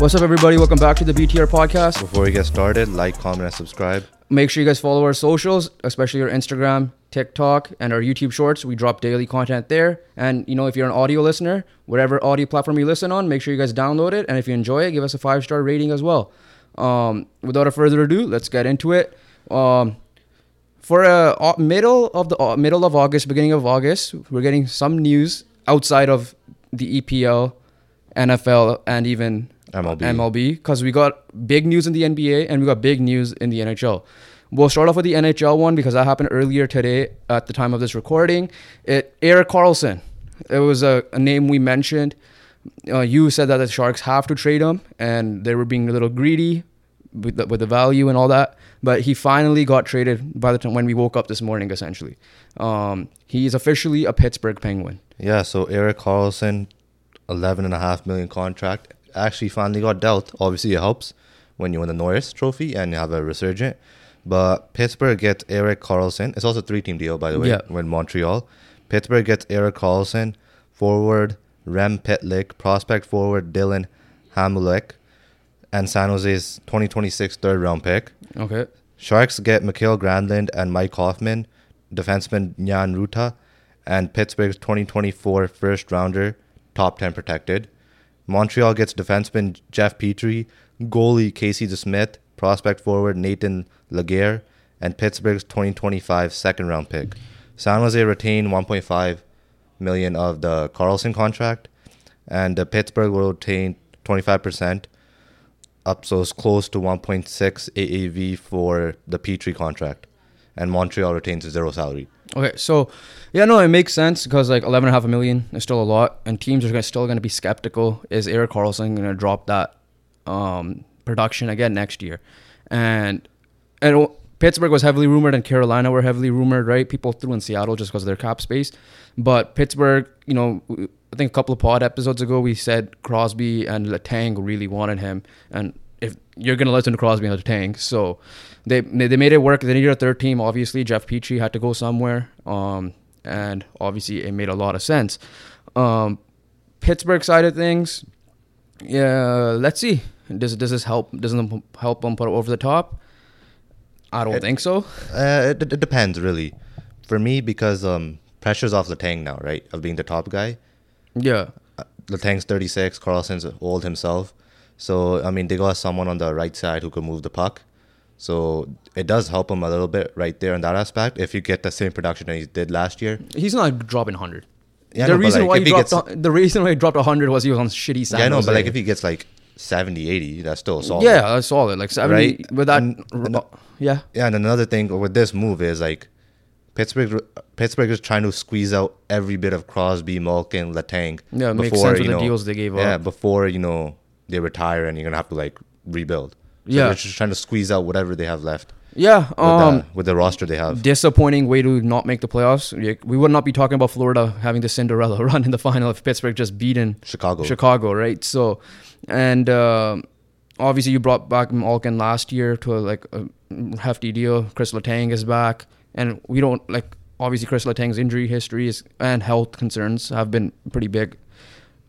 What's up, everybody? Welcome back to the BTR podcast. Before we get started, like, comment, and subscribe. Make sure you guys follow our socials, especially our Instagram, TikTok, and our YouTube shorts. We drop daily content there. And, you know, if you're an audio listener, whatever audio platform you listen on, make sure you guys download it. And if you enjoy it, give us a five star rating as well. Um, without a further ado, let's get into it. Um, for uh, middle of the uh, middle of August, beginning of August, we're getting some news outside of the EPL, NFL, and even MLB. MLB because we got big news in the NBA and we got big news in the NHL. We'll start off with the NHL one because that happened earlier today at the time of this recording. It Erik Karlsson. It was a, a name we mentioned. Uh, you said that the Sharks have to trade him and they were being a little greedy with the, with the value and all that. But he finally got traded by the time when we woke up this morning. Essentially, um, he is officially a Pittsburgh Penguin. Yeah, so Erik Karlsson, eleven and a half million contract, actually finally got dealt. Obviously, it helps when you win the Norris Trophy and you have a resurgent. But Pittsburgh gets Erik Karlsson. It's also a three-team deal, by the way. Yeah. With Montreal, Pittsburgh gets Erik Karlsson, forward Rem Pitlick, prospect forward Dillon Hamaliuk, and San Jose's 2026 third-round pick. Okay. Sharks get Mikael Granlund and Mike Hoffman, defenseman Jan Rutta, and Pittsburgh's 2024 first rounder, top 10 protected. Montreal gets defenseman Jeff Petry, goalie Casey DeSmith, prospect forward Nathan Légaré, and Pittsburgh's 2025 second round pick. San Jose retain 1.5 million of the Karlsson contract, and Pittsburgh will retain 25% up so it's close to 1.6 AAV for the Petry contract, and Montreal retains a zero salary. Okay, so yeah, no, it makes sense because like eleven and a half a million is still a lot, and teams are still going to be skeptical. Is Erik Karlsson going to drop that um, production again next year? And and Pittsburgh was heavily rumored, and Carolina were heavily rumored, right? People threw in Seattle just because of their cap space, but Pittsburgh, you know, I think a couple of pod episodes ago we said Crosby and Letang really wanted him, and you're gonna listen to Crosby and Letang, so they they made it work. They needed a third team. Obviously, Jeff Petry had to go somewhere, um, and obviously it made a lot of sense. Um, Pittsburgh side of things, yeah, let's see. Does does this help? Doesn't help them put it over the top? I don't It- think so. Uh, it, it depends really. For me, because um, pressure's off the Letang now, right? Of being the top guy. Yeah, Uh, Letang's 36, Karlsson's old himself. So, I mean, they got someone on the right side who could move the puck. So, it does help him a little bit right there in that aspect if you get the same production that he did last year. he's not dropping hundred. Yeah, the no, reason like, why he dropped gets- a- the reason why he dropped hundred was he was on shitty San yeah, I know, but like eh? if he gets like 70, 80, that's still solid. yeah, that's solid. Like seventy Right? with that. And- and- yeah, Yeah, and another thing with this move is like Pittsburgh. Pittsburgh is trying to squeeze out every bit of Crosby, Malkin, Letang. Yeah, it makes sense with the deals they gave Yeah, up. Yeah, before you know they retire and you're gonna have to like rebuild. So Yeah. they're just trying to squeeze out whatever they have left yeah. with, Um, the, with the roster they have. disappointing way to not make the playoffs. We would not be talking about Florida having the Cinderella run in the final if Pittsburgh just beaten Chicago. Chicago, right? So, and um obviously you brought back Malkin last year to a, like a hefty deal. Chris Letang is back, and we don't like obviously Chris Letang's injury history is, and health concerns have been pretty big.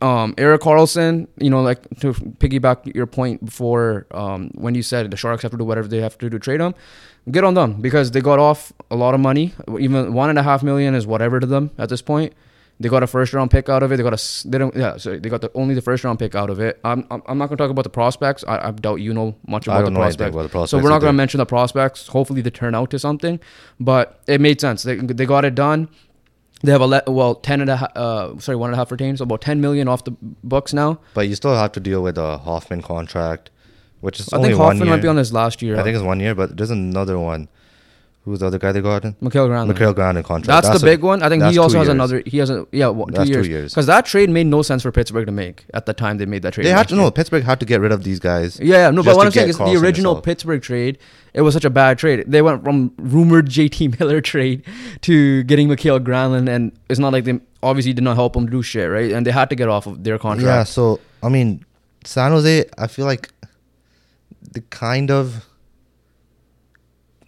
Um, Erik Karlsson, you know, like to piggyback your point before um, when you said the Sharks have to do whatever they have to do to trade him, good on them because they got off a lot of money. Even one and a half million is whatever to them at this point. They got a first round pick out of it. They got a they don't yeah. So they got the only the first round pick out of it. I'm I'm, I'm not gonna talk about the prospects. I, I doubt you know much about the don't know about the prospects. So we're not gonna mention the prospects. Hopefully they turn out to something, but it made sense. They they got it done. They have a le- well ten and a half uh sorry one and a half retained, so about ten million off the books now. But you still have to deal with a Hoffman contract, which is I only think one Hoffman year. might be on his last year. I think it's one year, but there's another one. Who's the other guy they got? in? Mikael Granlund. Mikael Granlund contract. That's, the a- big one. I think he also has years. another. He has a yeah what, two That's two years. years. because that trade made no sense for Pittsburgh to make at the time they made that trade. They had to know. Pittsburgh had to get rid of these guys. Yeah, yeah, no, but what I'm saying is the original. Pittsburgh trade, it was such a bad trade. They went from rumored JT Miller trade to getting Mikael Granlund, and it's not like they obviously did not help them do shit, right? And they had to get off of their contract. Yeah, so I mean, San Jose, I feel like the kind of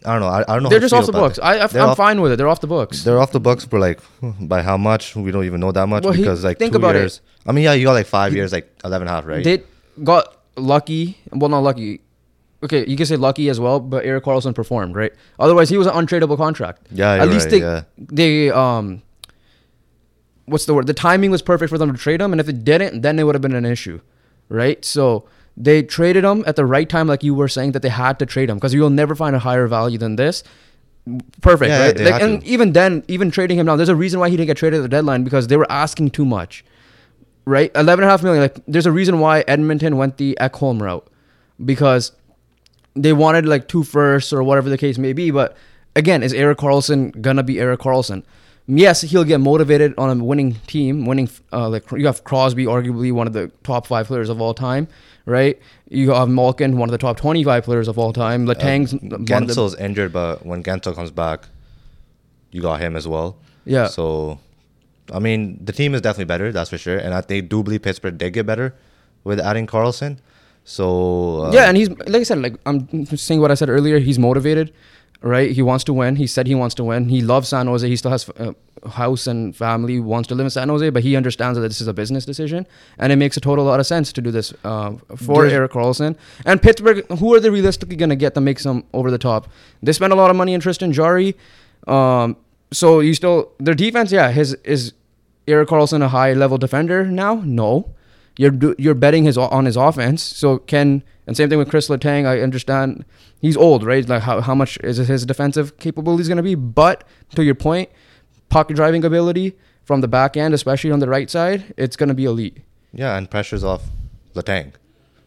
I don't know. I, I don't know. They're just off the books. it. I, I, off- fine with it. They're off the books. They're off the books for like by how much we don't even know that much Well, he- because like think two about it. years. I mean, yeah, you got like five years, like 11 half, right? They got lucky. Well, not lucky. Okay, you can say lucky as well, but Erik Karlsson performed right. Otherwise, he was an untradeable contract. Yeah, At least right, they yeah. they um. What's the word? The timing was perfect for them to trade him, and if it didn't, then it would have been an issue, right? So they traded him at the right time, like you were saying that they had to trade him because you'll never find a higher value than this. Perfect, Yeah, right? they Like, and to. even then, even trading him now, there's a reason why he didn't get traded at the deadline because they were asking too much right? Eleven and a half million. Like, there's a reason why Edmonton went the Ekholm route because they wanted like two firsts or whatever the case may be. But again, is Erik Karlsson gonna be Erik Karlsson? Yes, he'll get motivated on a winning team. Winning, uh, like you have Crosby, arguably one of the top five players of all time, right? You have Malkin, one of the top twenty-five players of all time. Letang's one of the- injured, but when Guentzel comes back, you got him as well. Yeah. So, I mean, the team is definitely better, that's for sure. And I think do believe Pittsburgh did get better with adding Karlsson. So uh, yeah, and he's like I said, like I'm saying what I said earlier. He's motivated, right? He wants to win. He said he wants to win. He loves San Jose. He still has a house and family. Wants to live in San Jose, but he understands that this is a business decision, and it makes a total lot of sense to do this uh, for There's- Erik Karlsson and Pittsburgh. Who are they realistically going to get to make some over the top? They spent a lot of money in Tristan Jarry. Um, so you still their defense, yeah. His is Erik Karlsson a high level defender now? No. You're you're betting his on his offense. So can and same thing with Chris Letang. I understand he's old, right? Like how how much is his defensive capabilities going to be? But to your point, pocket driving ability from the back end, especially on the right side, it's going to be elite. Yeah, and pressure's off Letang.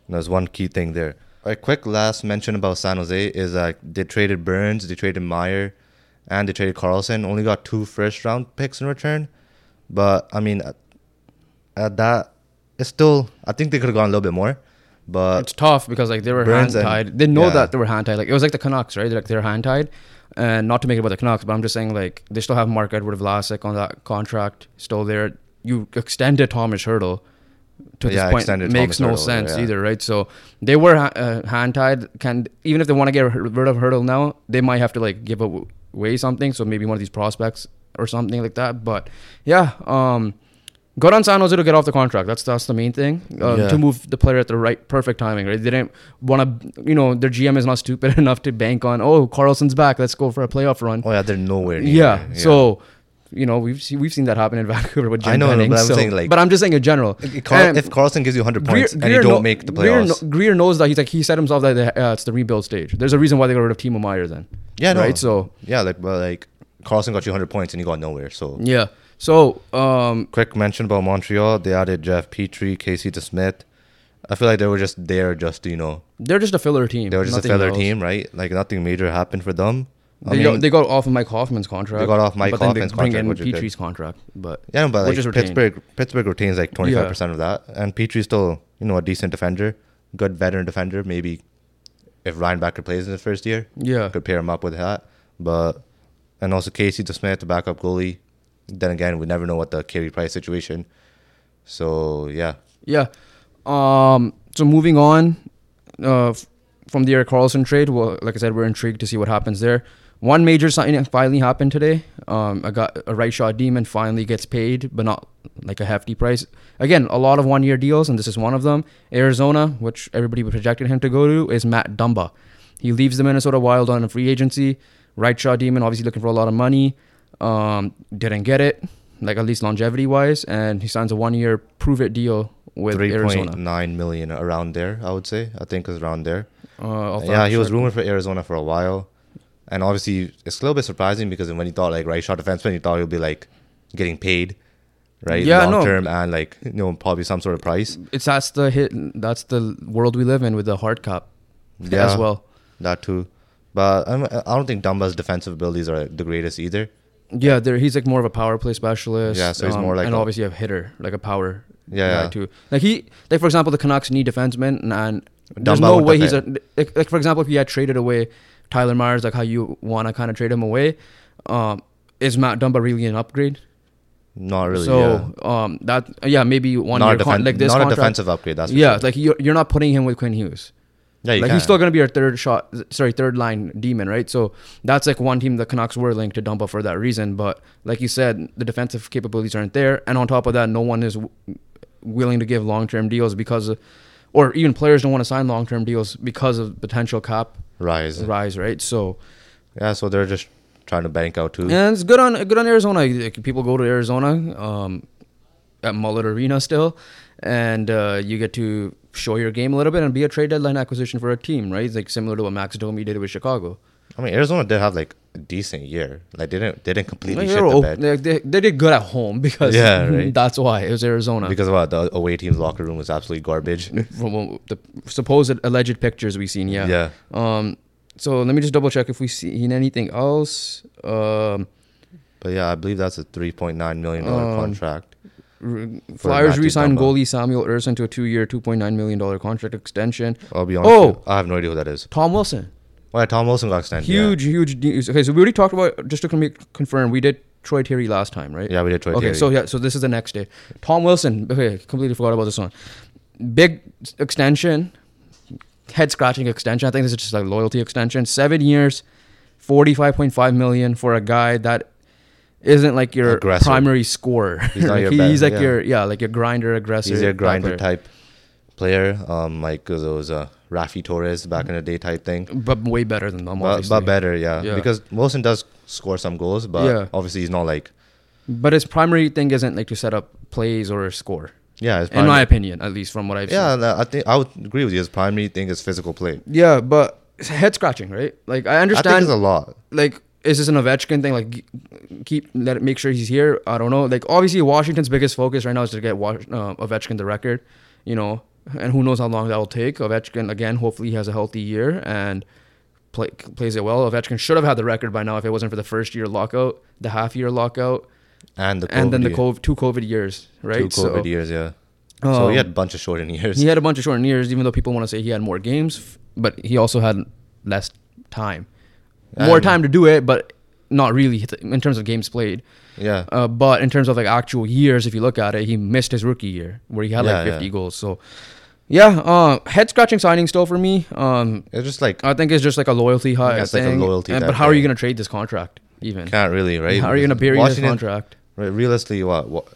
There's one key thing there. A quick last mention about San Jose is that they traded Burns, they traded Meier, and they traded Karlsson. Only got two first round picks in return. But I mean, at that, it's still. I think they could have gone a little bit more. But it's tough because like they were hand tied. They know yeah. that they were hand tied. Like it was like the Canucks, right? Like they're hand tied. And not to make it about the Canucks, but I'm just saying like they still have Marc-Edouard Vlasic on that contract still there. You extended Thomas Hertl to this Yeah, point extended makes Thomas no Hertl, sense yeah. either, right? So they were ha- uh, hand tied. Can even if they want to get rid of Hertl now, they might have to like give away something. So maybe one of these prospects or something like that. But yeah, um, good on San Jose to get off the contract. That's that's the main thing. Um, Yeah. To move the player at the right, perfect timing. Right? They didn't want to. You know, their GM is not stupid enough to bank on. Oh, Karlsson's back. Let's go for a playoff run. oh yeah, they're nowhere near. yeah. So. You know we've seen, we've seen that happen in Vancouver with Jim I know, Benning, but I'm so- saying, like- but I'm just saying in general. If, Carl, if Karlsson gives you 100 Grier- points and you don't know- make the Grier, playoffs, kno- Grier knows that he's like he said himself that the, uh, it's the rebuild stage. There's a reason why they got rid of Timo Meier then. yeah, no, right. So yeah, like but like Karlsson got you 100 points and you got nowhere. So yeah. So um, quick mention about Montreal, they added Jeff Petry, Casey DeSmith. I feel like they were just there, just you know, they're just a filler team. they were just a filler else. team, right? Like nothing major happened for them. I They, mean, got, they got off of Mike Hoffman's contract. They got off Mike but Hoffman's bring contract, in is good. Petry's contract, but yeah, but like. Pittsburgh, Pittsburgh retains like 25 percent of that, and Petry's still you know a decent defender, good veteran defender. Maybe if Ryan Backer plays in his first year, yeah, could pair him up with that. But and also Casey DeSmith, the backup goalie. Then again, we never know what the Carey Price situation. So yeah, yeah. Um, so moving on, uh, from the Erik Karlsson trade, well, like I said, we're intrigued to see what happens there. One major signing finally happened today. Um, I got a right shot demon finally gets paid, but not like a hefty price. Again, a lot of one year deals, and this is one of them. Arizona, which everybody projected him to go to, is Matt Dumba. He leaves the Minnesota Wild on a free agency. Right shot demon, obviously looking for a lot of money. Um, didn't get it, like at least longevity wise, and he signs a one year prove it deal with three Arizona. point nine million around there. I would say. I think is around there. Uh, yeah, he was rumored for Arizona for a while, and obviously it's a little bit surprising because when you thought like right shot defenseman, you thought he'd be like getting paid, right? Yeah, long no. term and like you know probably some sort of price. It's that's the hit. That's the world we live in with the hard cap Yeah, as well. that too. But I'm, I don't think Dumba's defensive abilities are the greatest either. Yeah, there he's like more of a power play specialist. um, Yeah, so he's more like and a- obviously a hitter, like a power Yeah, guy yeah. too. Like he, like for example, the Canucks need defensemen, and, and there's no way have he's a like, like for example, if you had traded away Tyler Myers, like how you want to kind of trade him away, um, is Matt Dumba really an upgrade? Not really. so um, that yeah, maybe one yeah. not year a, con- like this not a contract. defensive upgrade. That's for yeah, sure. like you're you're not putting him with Quinn Hughes. Yeah. Like can. he's still going to be our third shot, sorry, third line demon, right? So that's like one team the Canucks were linked to Dumba for that reason. But like you said, the defensive capabilities aren't there, and on top of that, no one is w- willing to give long term deals because, of, or even players don't want to sign long term deals because of potential cap Rise. rise, right? So Yeah, so they're just trying to bank out too. and it's good on good on Arizona. Like, people go to Arizona um, at Mullet Arena still, and uh, you get to show your game a little bit and be a trade deadline acquisition for a team, right? It's like similar to what Max Domi did with Chicago. I mean, Arizona did have like a decent year. Like they didn't they didn't completely Like, shit they, the bed they, they, they did good at home because Yeah, right. that's why it was Arizona. because what the away team's locker room was absolutely garbage. from the supposed alleged pictures we've seen, yeah. yeah. Um, so let me just double check if we seen anything else. Um, But yeah, I believe that's a three point nine million dollar Um, contract. Flyers re-signed goalie Samuel Ersson to a two-year, two point nine million dollar contract extension. I'll be honest. Oh! I have no idea who that is. Tom Wilson, Well, yeah, Tom Wilson got extended. yeah. huge, huge. news. Okay, so we already talked about just to confirm we did Troy Terry last time, right? Yeah, we did Troy okay, Terry. so yeah, so this is the next day. Tom Wilson. Okay, completely forgot about this one. Big extension, head scratching extension. I think this is just like loyalty extension. Seven years, forty five point five million for a guy that isn't like your Aggressor. primary scorer. He's Like, your he- he's like yeah. your yeah, like your grinder aggressor. He's your grinder type player, um, like it was uh, Raffi Torres back in the day type thing. but way better than them. But, but better, yeah. Yeah. Because Wilson does score some goals, but Yeah. obviously he's not like But his primary thing isn't like to set up plays or score. yeah. In my opinion, at least from what I've yeah, seen. no, I think I would agree with you. His primary thing is physical play. Yeah, but head scratching, right? Like I understand. I think it's a lot. like is this an Ovechkin thing? Like keep let it make sure he's here. I don't know. Like obviously Washington's biggest focus right now is to get uh, Ovechkin the record. You know, and who knows how long that will take. Ovechkin again. Hopefully he has a healthy year and play, plays it well. Ovechkin should have had the record by now if it wasn't for the first year lockout, the half year lockout, And the and then the COVID, two COVID years, right? two COVID so, years, yeah. so he um, had a bunch of shortened years. He had a bunch of short years, even though people want to say he had more games, but he also had less time. More time to do it, but not really in terms of games played. Yeah. Uh, but in terms of like actual years, if you look at it, he missed his rookie year where he had Yeah, like 50 yeah. goals. So, yeah, uh, head scratching signing still for me. Um, It's just like I think it's just like a loyalty high it's like a loyalty And- but how are you going to trade this contract even? can't really, right? How are you going to bury this contract? Right, realistically, what, what?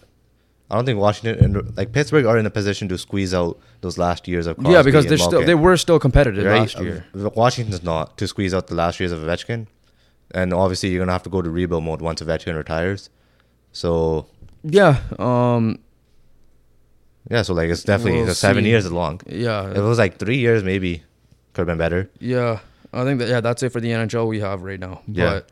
I don't think Washington and like Pittsburgh are in a position to squeeze out those last years of Crosby yeah, because they're still they were still competitive right? last year. Uh, Washington's not to squeeze out the last years of Ovechkin, and obviously you're gonna have to go to rebuild mode once Ovechkin retires. So Yeah, um, yeah, so like it's definitely We'll seven see. years is long. yeah, If it was like three years, maybe could have been better. Yeah, I think that yeah, that's it for the NHL we have right now. Yeah. But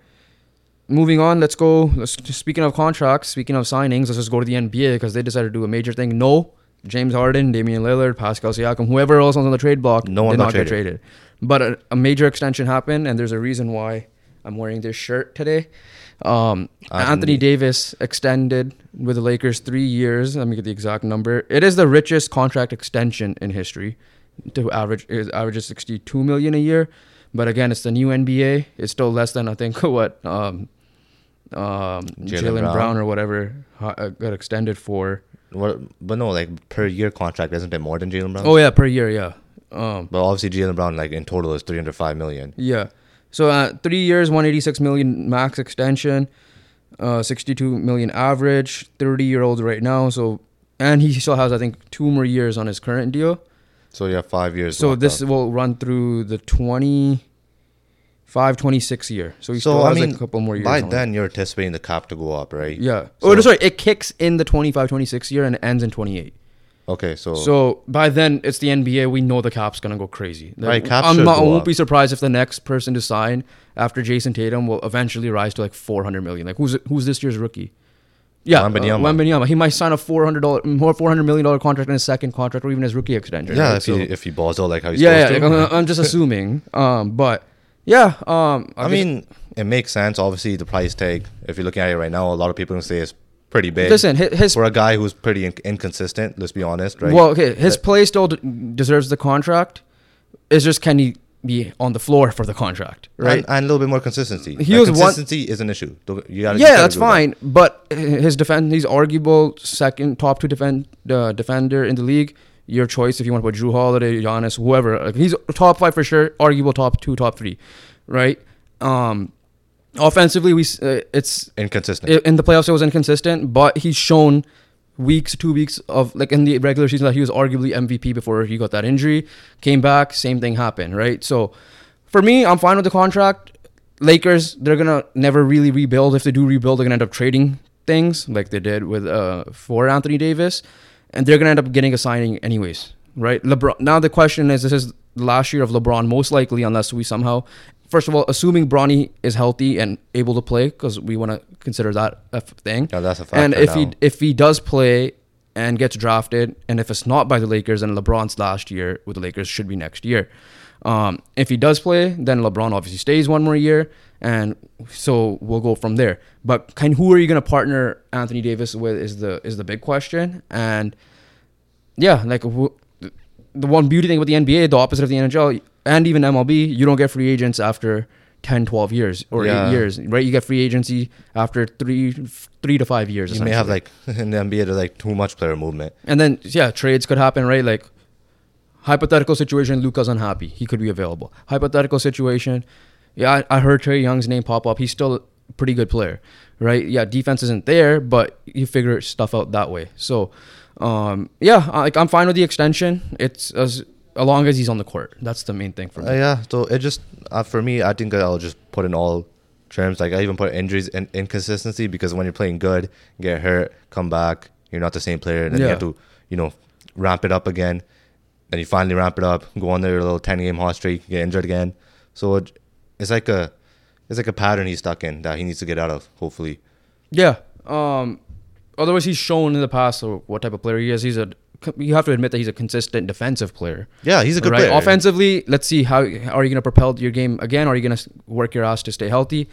moving on, let's go. Let's, speaking of contracts, speaking of signings, let's just go to the NBA because they decided to do a major thing. No, James Harden, Damian Lillard, Pascal Siakam, whoever else was on the trade block, No one did got not get traded. traded. But a, a major extension happened, and there's a reason why I'm wearing this shirt today. Um, Anthony. Anthony Davis extended with the Lakers three years. Let me get the exact number. It is the richest contract extension in history. To average, it averages 62 million a year. But again, it's the new NBA. It's still less than I think what um, um, Jaylen Brown. Brown. or whatever uh, got extended for. What? But no, like per year contract isn't it more than Jaylen Brown? Oh yeah, per year, yeah. Um, But obviously Jaylen Brown like in total is three hundred five million. Yeah. So uh, three years, 186 million max extension, uh, 62 million average, 30 year old right now. So, and he still has, I think, two more years on his current deal. So yeah, five years. So this up. will run through the 25, 26 year. So he So still I has mean, like a couple more years. by then you're anticipating the cap to go up, right? Yeah. So- oh, no, sorry. It kicks in the 25, 26 year and it ends in 28. Okay, so So by then it's the NBA. We know the cap's gonna go crazy. Right, cap I'm not. I won't up. be surprised if the next person to sign after Jayson Tatum will eventually rise to like 400 million. Like who's who's this year's rookie? Yeah, uh, Wembanyama. Wembanyama. He might sign a 400 dollar more 400 million dollar contract in his second contract or even his rookie extension. yeah, right? if So- he if he balls out like how he's yeah, yeah. like. I'm, I'm just assuming. Um, but yeah. Um, I mean, it makes sense. Obviously, the price tag. If you're looking at it right now, a lot of people gonna say it's pretty big. listen, his, his for a guy who's pretty in- inconsistent. Let's be honest, right? well, okay, his But- play still d- deserves the contract. It's just can he be on the floor for the contract, right? and, and a little bit more consistency. He Like, was one- consistency is an issue. You gotta, yeah, gotta that's do that. fine. But his defense, he's arguable second top two defend uh, defender in the league. Your choice if you want to put Jrue Holiday, Giannis, whoever. Like, he's top five for sure. Arguable top two, top three, right? Um, offensively, we uh, it's Inconsistent. i- in the playoffs it was inconsistent, but he's shown weeks, two weeks of like in the regular season that he was arguably MVP before he got that injury. Came back, same thing happened, right? So for me, I'm fine with the contract. Lakers, they're gonna never really rebuild. If they do rebuild, they're gonna end up trading things like they did with uh for Anthony Davis, and they're gonna end up getting a signing anyways, right? LeBron. Now the question is, this is the last year of LeBron, most likely, unless we somehow, first of all, assuming Bronny is healthy and able to play, because we want to consider that a thing. Yeah, that's a fact. And if he if he does play and gets drafted, and if it's not by the Lakers, then LeBron's last year with the Lakers should be next year. Um, if he does play, then LeBron obviously stays one more year, and so we'll go from there. But kind who are you going to partner Anthony Davis with is the is the big question, and yeah, like who, the one beauty thing with the NBA, the opposite of the NHL and even MLB, you don't get free agents after 10, 12 years or Yeah. eight years, right? You get free agency after three, three to five years. You may have like in the NBA, there's like too much player movement. and then yeah, trades could happen, right? Like hypothetical situation, Luka's unhappy, he could be available. Hypothetical situation, yeah, I, I heard Trae Young's name pop up. He's still a pretty good player, right? Yeah, defense isn't there, but you figure stuff out that way. So, um, yeah, I- like I'm fine with the extension. It's as, as long as he's on the court. That's the main thing for me. Uh, yeah, so it just uh, for me, I think I'll just put in all terms. Like I even put injuries and inconsistency because when you're playing good, get hurt, come back, you're not the same player, and then you have to, you know, ramp it up again. Then you finally ramp it up, go on there a little ten game hot streak, get injured again. So it, it's like a, it's like a pattern he's stuck in that he needs to get out of. Hopefully, Yeah. Um, otherwise, he's shown in the past what type of player he is. He's a. You have to admit that he's a consistent defensive player. yeah, he's a good right? player. Offensively, let's see how are you going to propel your game again? Are you going to work your ass to stay healthy?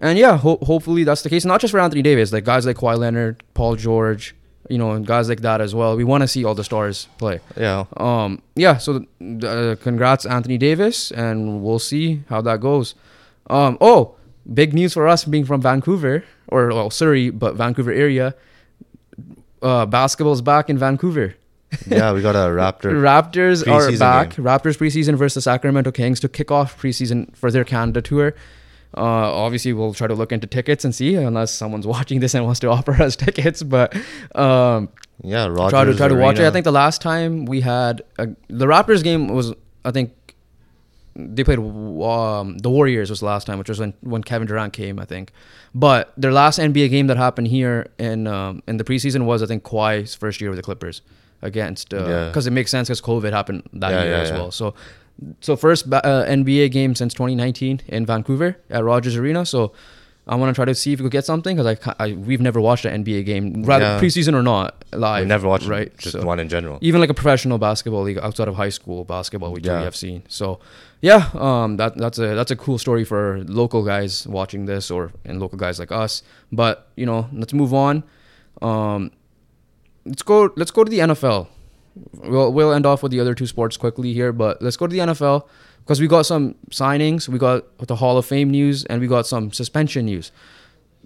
And yeah, ho- hopefully that's the case. Not just for Anthony Davis, like guys like Kawhi Leonard, Paul George, you know, and guys like that as well. We want to see all the stars play. yeah, Um, yeah. So, uh, congrats, Anthony Davis, and we'll see how that goes. Um, oh, big news for us being from Vancouver or well, Surrey, but Vancouver area. Uh, basketball's back in Vancouver. yeah, we got a Raptor. Raptors are back. game. Raptors preseason versus Sacramento Kings to kick off preseason for their Canada tour. Uh, obviously, we'll try to look into tickets and see, unless someone's watching this and wants to offer us tickets. But um, Yeah, Rogers. try to try to watch it. I think the last time we had a, the Raptors game was, I think they played um, the Warriors was the last time, which was when, when Kevin Durant came, I think. But their last NBA game that happened here in um, in the preseason was, I think, Kawhi's first year with the Clippers against Yeah. because it makes sense because COVID happened that Yeah, year yeah, as yeah. well. So so first uh, NBA game since 2019 in Vancouver at Rogers Arena. So. I want to try to see if we could get something because I, I we've never watched an NBA game, rather Yeah. preseason or not, live. we never watched right? just So- one in general. even like a professional basketball league outside of high school basketball, which we Yeah. have seen. So, yeah, um, that that's a that's a cool story for local guys watching this, or and local guys like us. But you know, let's move on. Um, let's go. Let's go to the NFL. We'll we'll end off with the other two sports quickly here, but let's go to the NFL because we got some signings, we got the Hall of Fame news, and we got some suspension news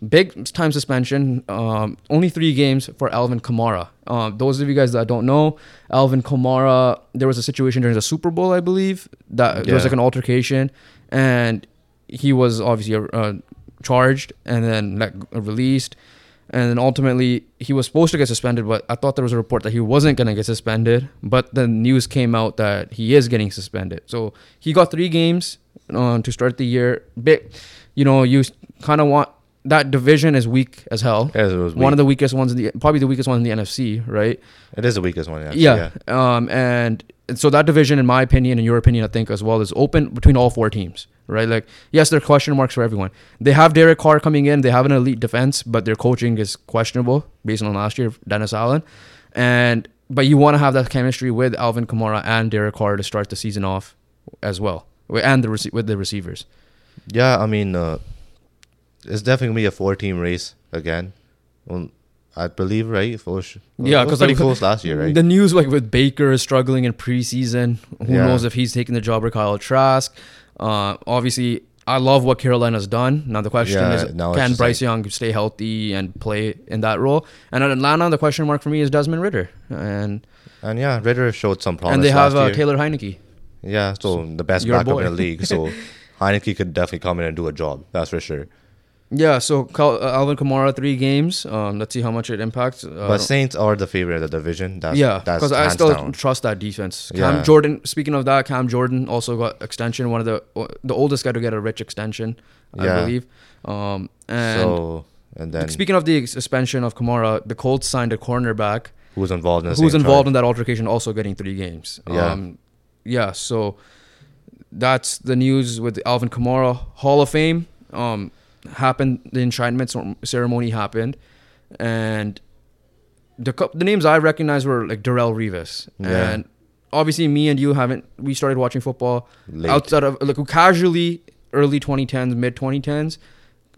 big time suspension. Um, only three games for Alvin Kamara. Um, those of you guys that don't know, Alvin Kamara, there was a situation during the Super Bowl, I believe, that there was like an altercation, and he was obviously uh, charged and then like, released. And then ultimately, he was supposed to get suspended, but I thought there was a report that he wasn't going to get suspended. But the news came out that he is getting suspended. So he got three games uh, to start the year. Big, you know, you kind of want that division is weak as hell. Yeah, it was One of the weakest ones in the probably the weakest one in the NFC, right? It is the weakest one. Actually, yeah. Um, and so that division, in my opinion, and your opinion, I think as well, is open between all four teams, right? Like, yes, there are question marks for everyone. They have Derek Carr coming in. They have an elite defense, but their coaching is questionable based on last year, Dennis Allen. And but you want to have that chemistry with Alvin Kamara and Derek Carr to start the season off as well, and the rece- with the receivers. Yeah, I mean, uh, it's definitely a four-team race again. Well, I believe, right? For well, Yeah, because pretty like, close last year, right? The news like with Baker is struggling in preseason. Who Yeah. knows if he's taking the job or Kyle Trask? Uh, obviously, I love what Carolina's done. Now the question Yeah, is, can Bryce like- Young stay healthy and play in that role? And at Atlanta, the question mark for me is Desmond Ridder, and and yeah, Ridder showed some promise. and they have uh. Taylor Heinicke. Yeah, so the best backup boy. in the league. So Heinicke could definitely come in and do a job. That's for sure. Yeah, so Cal- uh, Alvin Kamara three games. Um, let's see how much it impacts. Uh, but Saints are the favorite of the division. That's, yeah, that's because I still down. trust that defense. Cam Yeah. Jordan. Speaking of that, Cam Jordan also got extension. One of the the oldest guy to get a rich extension, I Yeah. believe. Um, and so and then speaking of the suspension of Kamara, the Colts signed a cornerback who's involved in who's involved in that altercation, also getting three games. Yeah. Um, yeah. So that's the news with Alvin Kamara Hall of Fame. Um, happened. The enshrinement ceremony happened, and the the names I recognize were like Darrelle Revis, Yeah. and obviously me and you haven't. We started watching football Late, outside of like casually early 2010s, mid 2010s,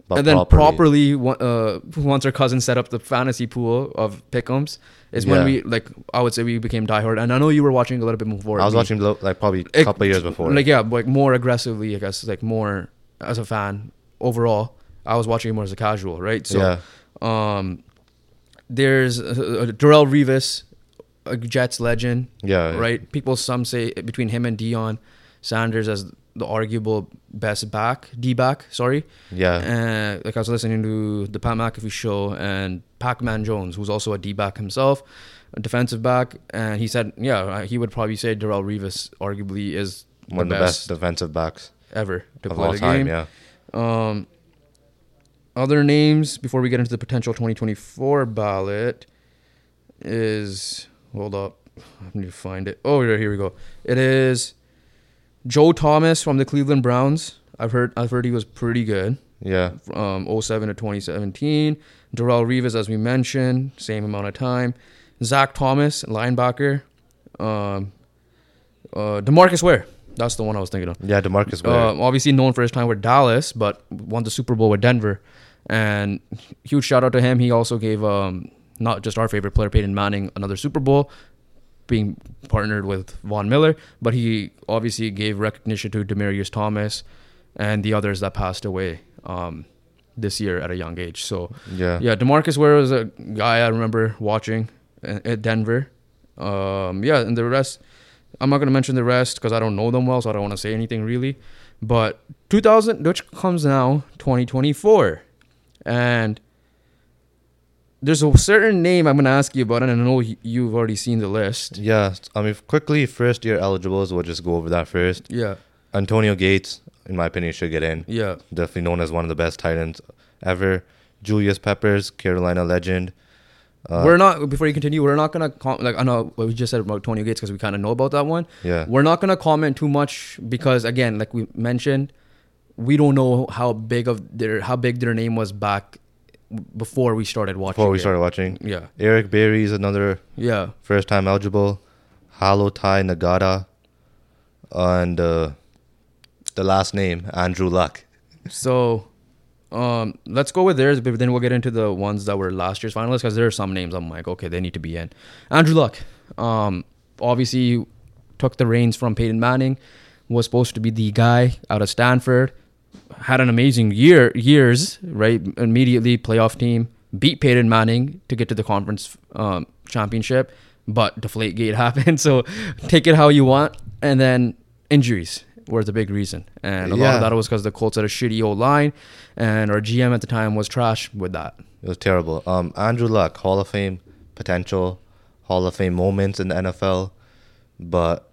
but and then properly. properly, uh, once our cousin set up the fantasy pool of pick'ems, is when we like I would say we became diehard. And I know you were watching a little bit before. I was me. watching like probably a couple of years before. like yeah, like more aggressively. I guess like more as a fan overall. I was watching it more as a casual, right? So, yeah, um, there's uh, uh, Darrelle Revis, a Jets legend, yeah, right? People some say between him and Deion Sanders as the arguable best back, D back, sorry. yeah, And like I was listening to the Pat McAfee show and Pac-Man Jones, who's also a D-back himself, a defensive back, and he said, yeah, uh, he would probably say Darrelle Revis arguably is one of the best defensive backs ever to of play all the time. game. Yeah, Um, other names before we get into the potential 2024 ballot is hold up, I need to find it. Oh, yeah, here we go. It is Joe Thomas from the Cleveland Browns. I've heard I've heard he was pretty good. yeah, um, 07 to 2017. Darrelle Revis, as we mentioned, same amount of time. Zach Thomas, linebacker. Um, uh, Demarcus Ware, that's the one I was thinking of. yeah. Demarcus Ware. Uh, obviously known for his time with Dallas, but won the Super Bowl with Denver. And huge shout out to him. He also gave um, not just our favorite player, Peyton Manning, another Super Bowl, being partnered with Von Miller. But he obviously gave recognition to Demaryius Thomas and the others that passed away um, this year at a young age. So yeah, yeah, Demarcus Ware was a guy I remember watching at at Denver. Um, yeah, and the rest, I'm not gonna mention the rest because I don't know them well, so I don't want to say anything really. But 2000, which comes now, 2024, and there's a certain name I'm gonna ask you about, and I know you've already seen the list. yeah. I mean, quickly, first year eligibles. We'll just go over that first. Yeah, Antonio Gates, in my opinion, should get in. yeah, Definitely known as one of the best tight ends ever. Julius Peppers, Carolina legend. Uh, we're not. Before you continue, we're not gonna com- like I know what we just said about Tony Gates because we kind of know about that one. yeah, We're not gonna comment too much because again, like we mentioned, we don't know how big of their how big their name was back before we started watching. before we it. started watching. Yeah, Eric Berry is another yeah, first time eligible. Haloti Ngata. And uh, the last name, Andrew Luck. So, um, let's go with theirs, but then we'll get into the ones that were last year's finalists because there are some names I'm like, okay, they need to be in. Andrew Luck, um, obviously took the reins from Peyton Manning, was supposed to be the guy out of Stanford, had an amazing year, years, right? Immediately playoff team, beat Peyton Manning to get to the conference um, championship, but Deflategate happened. So take it how you want, and then injuries were the big reason, and a lot of that was because the Colts had a shitty old line, and our GM at the time was trash with that. It was terrible. Um, Andrew Luck, Hall of Fame potential, Hall of Fame moments in the NFL, but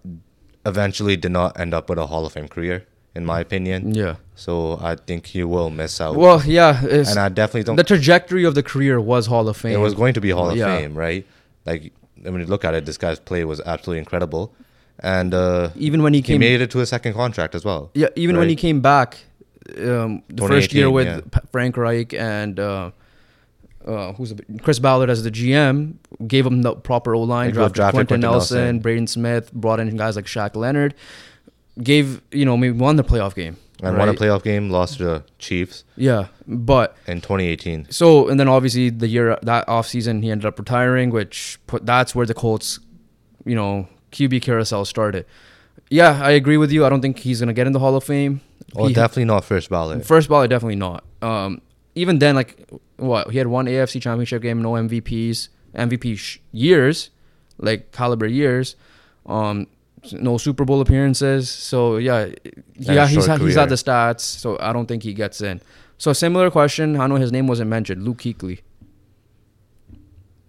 eventually did not end up with a Hall of Fame career, in my opinion. Yeah. So I think he will miss out. Well, yeah. It's, and I definitely don't. the trajectory of the career was Hall of Fame. it was going to be Hall of Yeah. Fame, right? Like, I mean, look at it. This guy's play was absolutely incredible, and uh, even when he came, he made it to a second contract as well. yeah, even when he came back, um, the first year with yeah. Frank Reich and uh, uh, who's the, Chris Ballard as the GM, gave him the proper O line, drafted, drafted Quenton Quenton Nelson, Nelson. Braden Smith, brought in guys like Shaq Leonard, gave you know maybe won the playoff game And won a playoff game, lost to the Chiefs Yeah, but in 2018. So and then obviously the year that off season he ended up retiring, which put that's where the Colts, you know, QB carousel started. Yeah, I agree with you. I don't think he's gonna get in the Hall of Fame. Oh, He- definitely not first ballot. First ballot, definitely not. Um, even then, like what he had one AFC Championship game, no MVPs, MVP sh- years, like caliber years, um, no Super Bowl appearances. So yeah, yeah, he's had, he's had the stats, so I don't think he gets in. So similar question. I know his name wasn't mentioned. Luke Kuechly.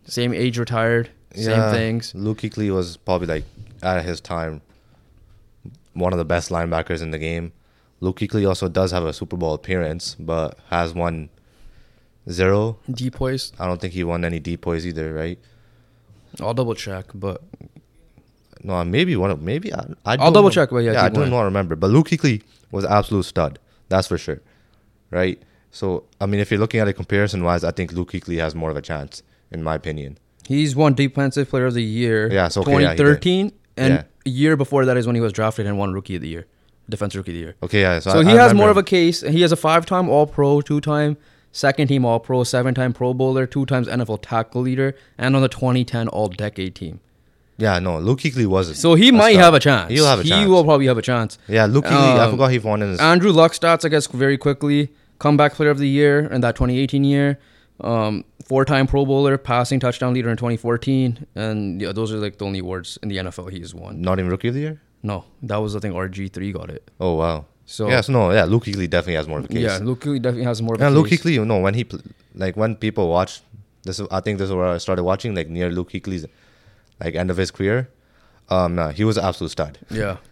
Same age, retired. Same Yeah, things. Luke Kuechly was probably like at his time one of the best linebackers in the game. Luke Kuechly also does have a Super Bowl appearance, but has won zero. Depoys. I don't think he won any depoys either, right? I'll double check, but No, maybe one of maybe I, I I'll double know. check, but yeah, yeah, I don't going. know. remember, but Luke Kuechly was absolute stud. That's for sure, right? So I mean, if you're looking at it comparison wise, I think Luke Kuechly has more of a chance, in my opinion. he's won Defensive Player of the Year. Yeah, so, okay, yeah, 2013, and Yeah. a year before that is when he was drafted and won Rookie of the Year, Defense Rookie of the Year. Okay, yeah. So, So I, he I has more of a case. He has a five-time All-Pro, two-time second-team All-Pro, seven-time Pro Bowler, two times NFL tackle leader, and on the 2010 All-Decade team. Yeah, no, Luke Kuechly was. So he might have a chance. He'll have a he chance. will probably have a chance. Yeah, Luke Kuechly. I Um, forgot he won in his. Andrew Luck stats, I guess, very quickly. Comeback Player of the Year in that 2018 year. Um, four-time Pro Bowler, passing touchdown leader in 2014, and yeah, those are like the only awards in the NFL he has won. not even rookie of the year. No, that was I think RG3 got it. Oh wow. So yes, no, yeah. Luke Kuechly definitely has more of a case. yeah, Luke Kuechly definitely has more of a And Luke. Kuechly, no, when he pl- like when people watch this, I think this is where I started watching like near Luke Kuechly's like end of his career. Um, nah, he was an absolute stud. Yeah.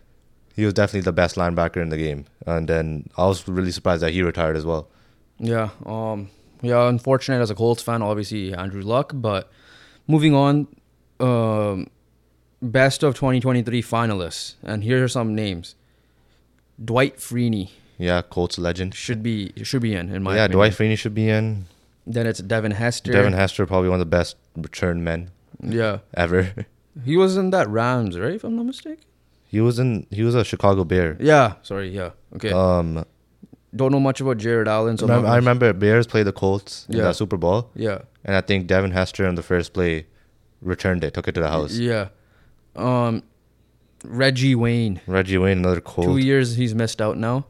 He was definitely the best linebacker in the game, and then I was really surprised that he retired as well. Yeah. Um. Yeah. Unfortunate as a Colts fan, obviously Andrew Luck. But moving on, um, best of 2023 finalists, and here are some names. Dwight Freeney Yeah, Colts legend. should be should be in in my yeah, opinion. Dwight Freeney should be in. Then it's Devin Hester. Devin Hester, probably one of the best return men Yeah. ever. He was in that Rams, right? If I'm not mistaken. he was in. He was a Chicago Bear. Yeah. Sorry. Yeah. Okay. Um, Don't know much about Jared Allen. So I remember Bears played the Colts in Yeah. that Super Bowl, Yeah. and I think Devin Hester in the first play returned it, took it to the house. Yeah. Um, Reggie Wayne. Reggie Wayne, another Colt. Two years he's missed out now.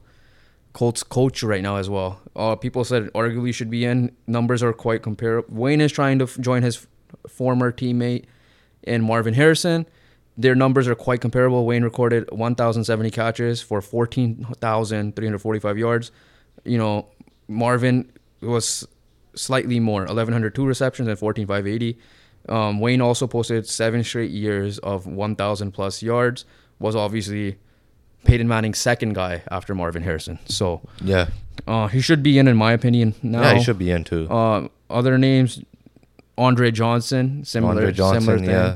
Colts coach right now as well. Uh, people said arguably should be in. Numbers are quite comparable. Wayne is trying to f- join his f- former teammate in Marvin Harrison. Their numbers are quite comparable. Wayne recorded 1,070 catches for 14,345 yards. You know, Marvin was slightly more, 1,102 receptions and 14,580. Um, Wayne also posted seven straight years of 1,000 plus yards. Was obviously Peyton Manning's second guy after Marvin Harrison. So Yeah, uh, he should be in, in my opinion. Now, yeah, he should be in too. Uh, other names, Andre Johnson, similar, Andre Johnson, similar thing. yeah.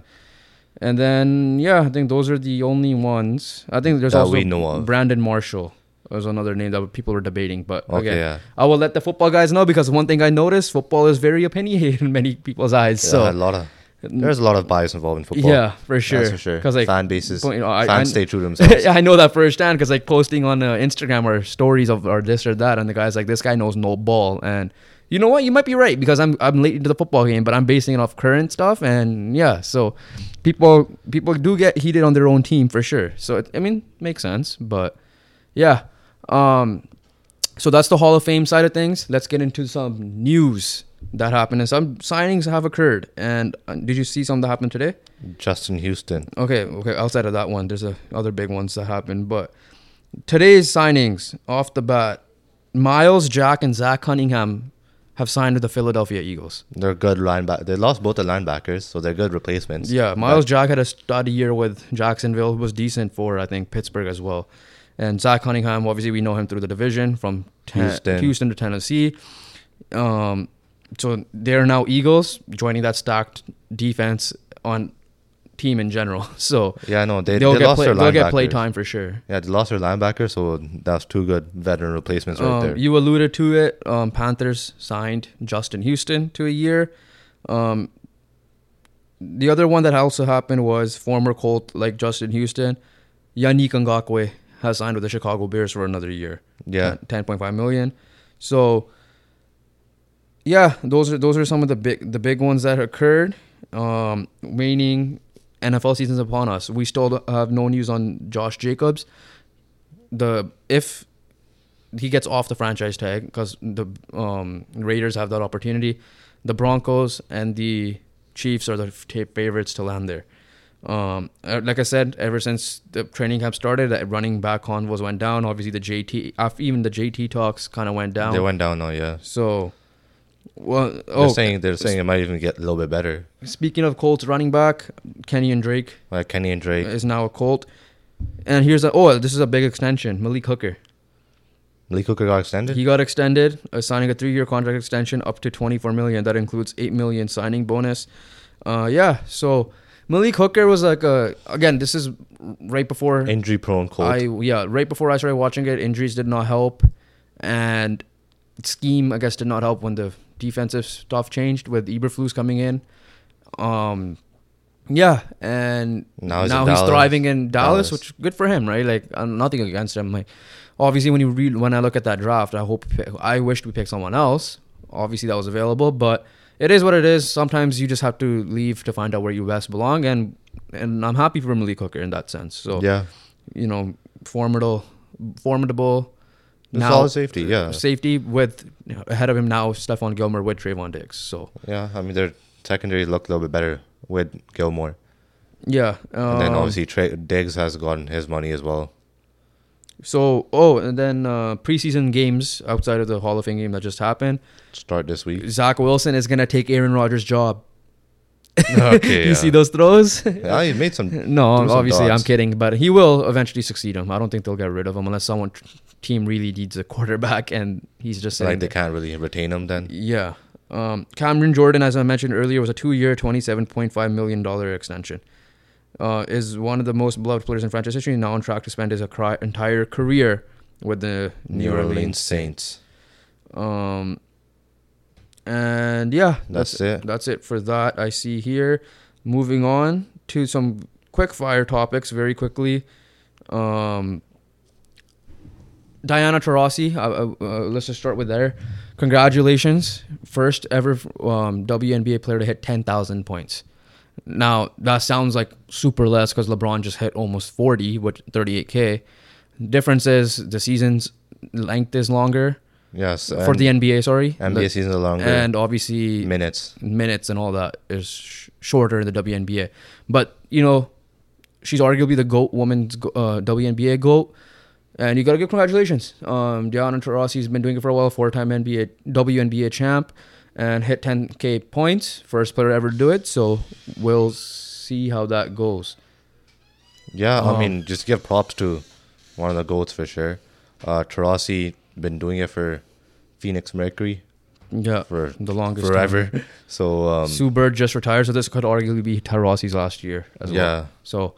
And then yeah, I think those are the only ones. I think there's That also we know of. Brandon Marshall was another name that people were debating. But Okay, again, yeah. I will let the football guys know because one thing I noticed, football is very opinionated in many people's eyes. Yeah, so a lot of there's a lot of bias involved in football. yeah, for sure. That's for sure. Because like fan bases, you know, I- fans I- stay true to themselves. I know that firsthand because like posting on uh, Instagram or stories of or this or that, and the guy's like, "This guy knows no ball," and you know what? You might be right because I'm I'm late into the football game, but I'm basing it off current stuff, and yeah, so people people do get heated on their own team for sure. So it, I mean, makes sense, but yeah, um, so that's the Hall of Fame side of things. Let's get into some news that happened, and some signings have occurred. And uh, did you see some that happened today? Justin Houston. Okay, okay. Outside of that one, there's a other big ones that happened. But today's signings off the bat, Myles Jack and Zach Cunningham have signed with the Philadelphia Eagles. They're good linebacker. They lost both the linebackers, so they're good replacements. Yeah, Myles But- Jack had a stud year with Jacksonville, who was decent for I think Pittsburgh as well. And Zach Cunningham, obviously we know him through the division from Ten- Houston. Houston to Tennessee. Um, so they're now Eagles joining that stacked defense on team in general. So yeah, no, they, they, will they get lost play, their they'll get play time for sure. Yeah, they lost their linebacker, so that's two good veteran replacements right Um, there. you alluded to it. Um, Panthers signed Justin Houston to a year. Um, the other one that also happened was former Colt like Justin Houston, Yannick Ngakoue has signed with the Chicago Bears for another year. Yeah. ten point five million. So, yeah, those are those are some of the big the big ones that occurred. Um, waning NFL season's upon us. We still have no news on Josh Jacobs. The if he gets off the franchise tag because the um, Raiders have that opportunity. The Broncos and the Chiefs are the favorites to land there. Um, uh, like I said, ever since the training camp started, that running back convos went down. Obviously, the JT, even the JT talks kind of went down. They went down oh yeah. so, well, They're oh, saying they're saying it might even get a little bit better. speaking of Colts running back, Kenyan Drake Like Kenyan Drake. is now a Colt. And here's a oh, this is a big extension. Malik Hooker. Malik Hooker got extended. He got extended, uh, signing a three-year contract extension up to 24 million. That includes 8 million signing bonus. Uh, yeah. So Malik Hooker was like a again. This is right before Injury prone Colt. I yeah right before I started watching it. Injuries did not help, and scheme I guess did not help when the defensive stuff changed with Eberflus coming in. Um, yeah, and Now now he's he's, in Dallas. thriving in Dallas, Dallas. which good for him, right? Like I'm nothing against him. Like obviously when you read when I look at that draft, I hope I wished we picked someone else. Obviously that was available, but it is what it is. Sometimes you just have to leave to find out where you best belong, and and I'm happy for Malik Hooker in that sense. So yeah. you know, formidable, formidable. The now solid safety, yeah. safety with ahead of him now, Stephon Gilmore with Trevon Diggs. So Yeah, I mean their secondary looked a little bit better with Gilmore, yeah, and then um, obviously Trey, Diggs has gotten his money as well. So oh, and then uh, preseason games outside of the Hall of Fame game that just happened. Start this week. Zach Wilson is gonna take Aaron Rodgers' job. okay, you yeah. see those throws? Yeah, he made some. no, some obviously I'm kidding, but he will eventually succeed him. I don't think they'll get rid of him unless someone team really needs a quarterback and he's just Like they there. can't really retain him then. Yeah. Um, Cameron Jordan, as I mentioned earlier, was a two-year, twenty-seven point five million dollar extension. Uh, is one of the most beloved players in franchise history. Now on track to spend his acri- entire career with the New Orleans Saints. Um, and yeah, That's that's, it. That's it for that. I see here. Moving on to some quick fire topics very quickly. Um, Diana Taurasi, uh, uh, uh, let's just start with there. Congratulations, first ever um, WNBA player to hit 10,000 points. Now that sounds like super less because LeBron just hit almost 40 with 38k. Difference is the season's length is longer Yes, for the NBA. Sorry, NBA The- season are longer. and obviously minutes. minutes and all that is sh- shorter in the WNBA. But you know, she's arguably the goat woman's uh, WNBA goat, and you gotta give congratulations. Um, Diana Taurasi's been doing it for a while, four-time NBA WNBA champ, and hit 10k points, first player ever to do it. So we'll see how that goes. Yeah, I Um, mean, just give props to one of the goats for sure. Uh, Taurasi been doing it for Phoenix Mercury Yeah, for the longest forever. time. So um, Sue Bird just retired, so this could arguably be Taurasi's last year as well. yeah, So,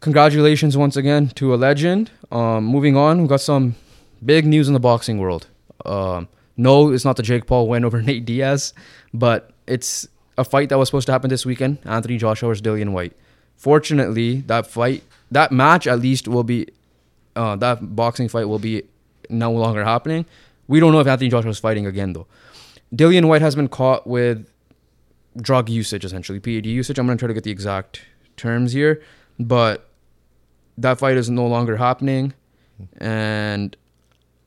congratulations once again to a legend. Um, moving on, we got some big news in the boxing world. Um, no, it's not the Jake Paul win over Nate Diaz, but it's a fight that was supposed to happen this weekend. Anthony Joshua versus Dillian Whyte. Fortunately, that fight, that match at least will be, uh, that boxing fight will be no longer happening. We don't know if Anthony Joshua is fighting again though. Dillian Whyte has been caught with drug usage, essentially PED usage. I'm gonna try to get the exact terms here, but that fight is no longer happening, and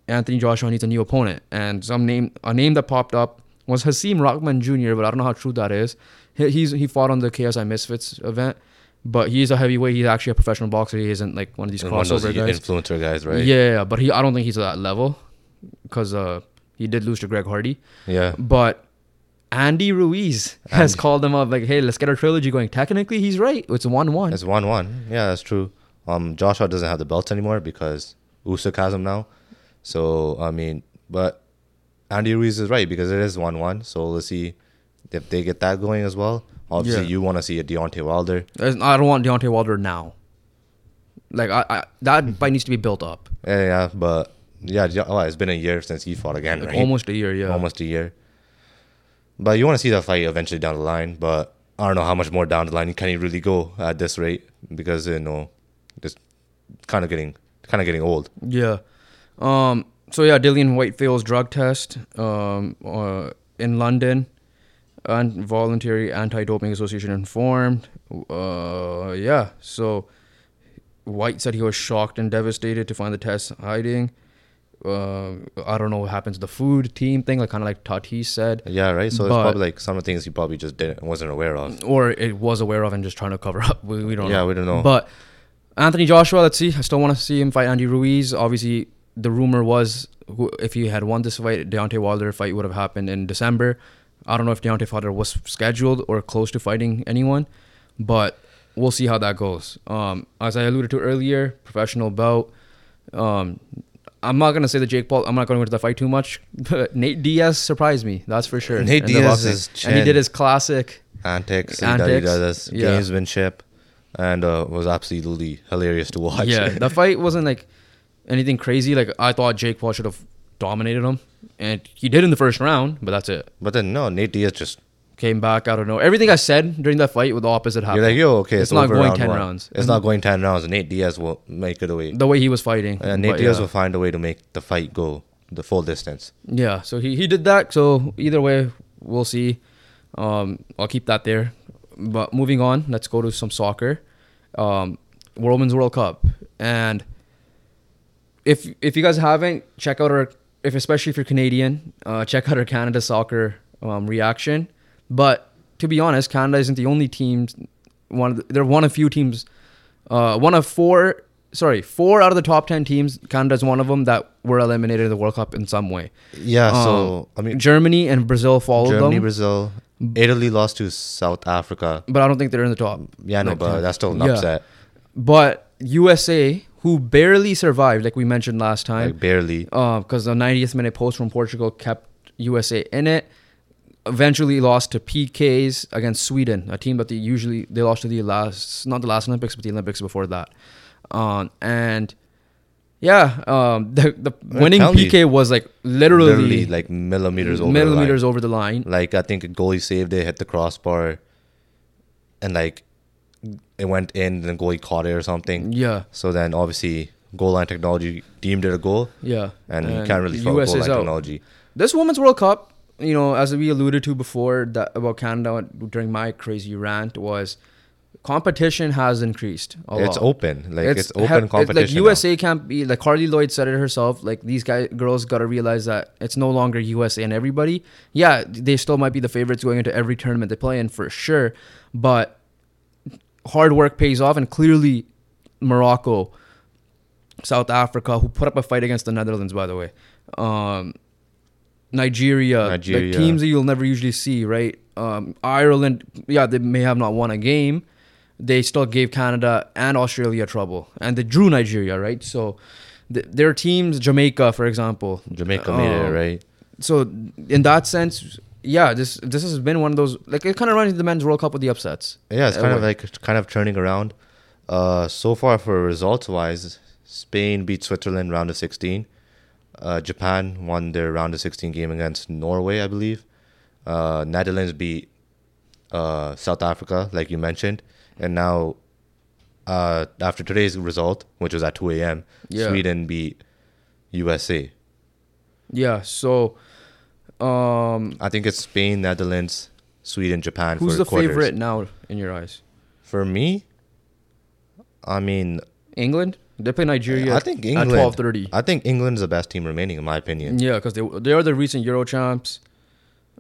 Anthony Joshua needs a new opponent. And some name, a name that popped up was Hasim Rahman Jr., but I don't know how true that is. He, he's he fought on the KSI Misfits event, but he's a heavyweight. He's actually a professional boxer. He isn't like one of these and one of those guys. influencer guys, right? Yeah, but he I don't think he's at that level because uh, he did lose to Greg Hardy. yeah. But Andy Ruiz has called him up like, "Hey, let's get our trilogy going." Technically, he's right. It's one-one. It's one one. Yeah, that's true. Um, Joshua doesn't have the belts anymore because Usyk has them now. So I mean, but Andy Ruiz is right because it is one one. So let's see if they get that going as well. Obviously, Yeah. you want to see a Deontay Wilder. There's- I don't want Deontay Wilder now. Like I, I that fight needs to be built up. Yeah, yeah, but yeah, De- oh, it's been a year since he fought again, Like, right? Almost a year, yeah. almost a year. But you want to see that fight eventually down the line. But I don't know how much more down the line can he really go at this rate because you know, just kind of getting kind of getting old. Yeah. Um. So yeah, Dillian Whyte fails drug test. Um. Uh, in London, and voluntary anti-doping association informed. Uh. Yeah. So, Whyte said he was shocked and devastated to find the test hiding. Uh, I don't know what happens to the food team thing, like kind of like Tatis said, Yeah, right. So it's probably like some of the things he probably just didn't wasn't aware of. or it was aware of and just trying to cover up. We, we don't know. Yeah, know. we don't know. But Anthony Joshua, let's see. I still want to see him fight Andy Ruiz. Obviously, the rumor was who, if he had won this fight, Deontay Wilder fight would have happened in December. I don't know if Deontay Wilder was scheduled or close to fighting anyone, but we'll see how that goes. Um, as I alluded to earlier, professional bout. Um, I'm not gonna say the Jake Paul. I'm not gonna go into the fight too much. But Nate Diaz surprised me. That's for sure. Nate Diaz is and he did his classic. Antics, he Antics, does yeah. gamesmanship, and uh, was absolutely hilarious to watch. Yeah, the fight wasn't like anything crazy. Like I thought Jake Paul should have dominated him, and he did in the first round. But that's it. but then no, Nate Diaz just Came back out of nowhere. Everything I said during that fight with the opposite happened. you're like, yo, okay, It's it's, not going round 10 one. rounds. It's not going ten rounds. and Nate Diaz will make it away. the way he was fighting. And Nate But Diaz yeah. will find a way to make the fight go the full distance. Yeah, so he, he did that. So either way, we'll see. Um, I'll keep that there. But moving on, let's go to some soccer. Um, World Women's World Cup, and if if you guys haven't, check out our if especially if you're Canadian, uh, check out our Canada soccer um, reaction. But to be honest, Canada isn't the only team. One of the, they're one of few teams. Uh, one of four. Sorry, four out of the top ten teams. Canada's one of them that were eliminated in the World Cup in some way. Yeah, so Um, I mean, Germany and Brazil followed Germany, them, Brazil, Italy lost to South Africa. but I don't think they're in the top. Yeah, no, but that's still an yeah. upset. But USA, who barely survived, like we mentioned last time, Like barely. because the 90th minute post from Portugal kept USA in it. Eventually lost to PKs against Sweden, a team that they usually they lost to the last not the last Olympics, but the Olympics before that. Um, and yeah, um, the the winning penalty. PK was like literally, Literally, like millimeters over millimeters the line. over the line. Like I think a goalie saved it, hit the crossbar, and like it went in, and the goalie caught it or something. Yeah, So then obviously goal line technology deemed it a goal, yeah, and, you can't really fault goal line out. technology. This Women's World Cup, you know, as we alluded to before that about Canada during my crazy rant was competition has increased. A It's lot. open, like it's, he- open it- competition. like now. USA can't be like Carli Lloyd said it herself. Like these guys, girls got to realize that it's no longer USA and everybody. Yeah, they still might be the favorites going into every tournament they play in for sure, but hard work pays off, and clearly Morocco, South Africa, who put up a fight against the Netherlands, by the way. Um, Nigeria, Nigeria. like teams that you'll never usually see, right? Um, Ireland, yeah, they may have not won a game, they still gave Canada and Australia trouble, and they drew Nigeria, right? So th- their teams, Jamaica, for example, Jamaica made it um, right. So in that sense, yeah, this this has been one of those like it kind of runs the men's World Cup with the upsets. Yeah, it's uh, kind of like kind of turning around. Uh, so far for results wise, Spain beat Switzerland round of 16. Uh, Japan won their round of 16 game against Norway, I believe. Uh, Netherlands beat uh, South Africa, like you mentioned, and now uh, after today's result, which was at 2 a.m., Yeah. Sweden beat USA. Yeah. So, um, I think it's Spain, Netherlands, Sweden, Japan. who's the quarters. favorite now in your eyes? For me, I mean, England. They play Nigeria. I think at England. twelve thirty. I think England's the best team remaining, in my opinion. Yeah, because they they are the recent Euro champs.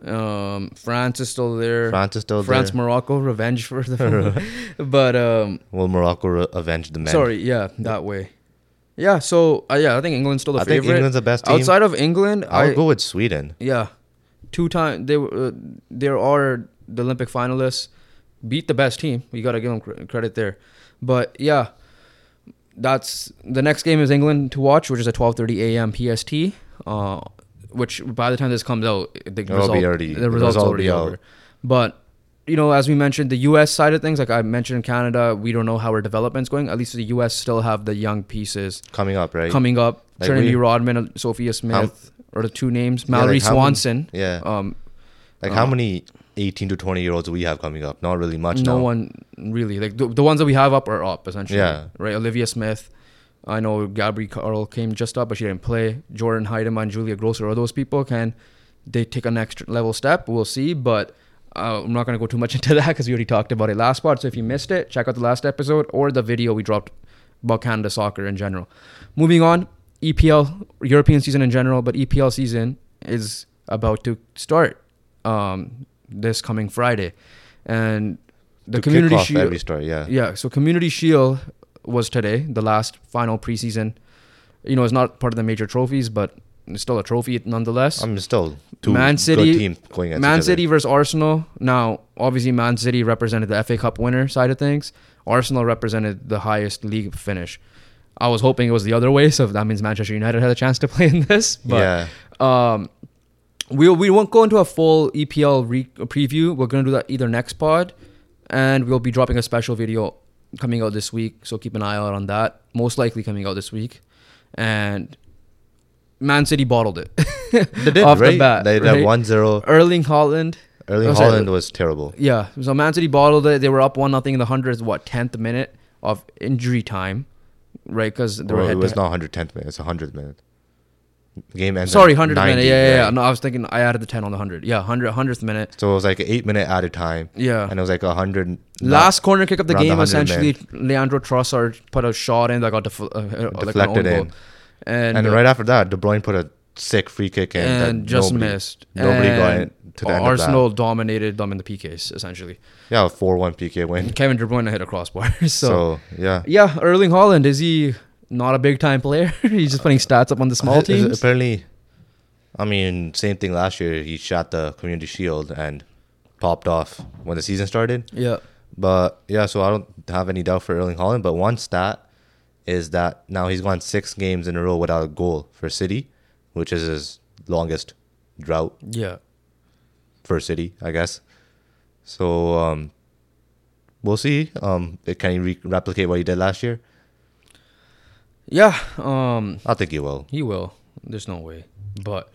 Um, France is still there. France is still France, there. Morocco, revenge for the. but um, Will Morocco re- avenge the men? sorry, yeah, that way. Yeah, so uh, yeah, I think England's still the favorite. I think. England's the best team. Outside of England, I would I go with Sweden. yeah, two time they were uh, there are the Olympic finalists beat the best team. You got to give them cr- credit there. But yeah, that's the next game is England to watch, which is at 12:30 a.m. PST. Uh, which by the time this comes out, the It'll result, be already- the the results result will already be over. But you know, as we mentioned, the U.S. side of things, like I mentioned in Canada, we don't know how our development's going. At least the U.S. still have the young pieces Coming up, right? coming up. Like Trinity we- Rodman, and Sophia Smith, or the two names, Mallory like how many- Swanson. yeah. Um, like how uh, many 18 to 20 year olds do we have coming up? Not really much. no now. one really like the, the ones that we have up are up essentially. Yeah. Right. Olivia Smith. I know Gabri Carle came just up, but she didn't play. Jordyn Huitema, Julia Grosso, are those people can they take a next level step? We'll see, but. Uh, I'm not going to go too much into that because we already talked about it last part. So if you missed it, check out the last episode or the video we dropped about Canada soccer in general. Moving on, EPL European season in general, but EPL season is about to start um, this coming Friday, and the Community Shield. every story, yeah. Yeah, so Community Shield was today, the last final preseason. You know, it's not part of the major trophies, but still a trophy nonetheless. I'm still two Man City- going Man other. City versus Arsenal. Now, obviously, Man City represented the FA Cup winner side of things. Arsenal represented the highest league finish. I was hoping it was the other way, so that means Manchester United had a chance to play in this. But yeah, um, we we won't go into a full EPL re- preview. We're gonna do that either next pod, and we'll be dropping a special video coming out this week. So keep an eye out on that. Most likely coming out this week, and Man City bottled it. they did off the right. bat, they right? had one zero. Erling Haaland. Erling Oh. Haaland was terrible. Yeah, so Man City bottled it. They were up one nothing in the hundredth, what tenth minute of injury time, right? Because they Well, head it was not 110th minute. It's 100th minute. Game ended. Sorry, hundredth minute. 90, Yeah, yeah, yeah. No, I was thinking I added the ten on the hundred. Yeah, hundred hundredth minute. So it was like an eight minute added time, Yeah. and it was like a hundred. Last corner kick of the the game, 100 essentially, Leandro Trossard put a shot in that got def- uh, uh, like deflected own in, goal. And, and, uh, right after that, De Bruyne put a sick free kick in and just nobody, missed. Nobody got And it to the end Arsenal dominated them in the PKs essentially. Yeah, four one PK win. Kevin De Bruyne hit a crossbar. so, So, yeah, yeah, Erling Haaland is he not a big time player? He's just putting stats up on the small Uh, teams. Apparently, I mean, same thing last year. He shot the Community Shield and popped off when the season started. Yeah. But yeah, so I don't have any doubt for Erling Haaland. But one stat is that now he's gone six games in a row without a goal for City, which is his longest drought Yeah. for City, I guess. So um, we'll see. Um, can he re- replicate what he did last year? Yeah. Um, I think he will. he will. There's no way. But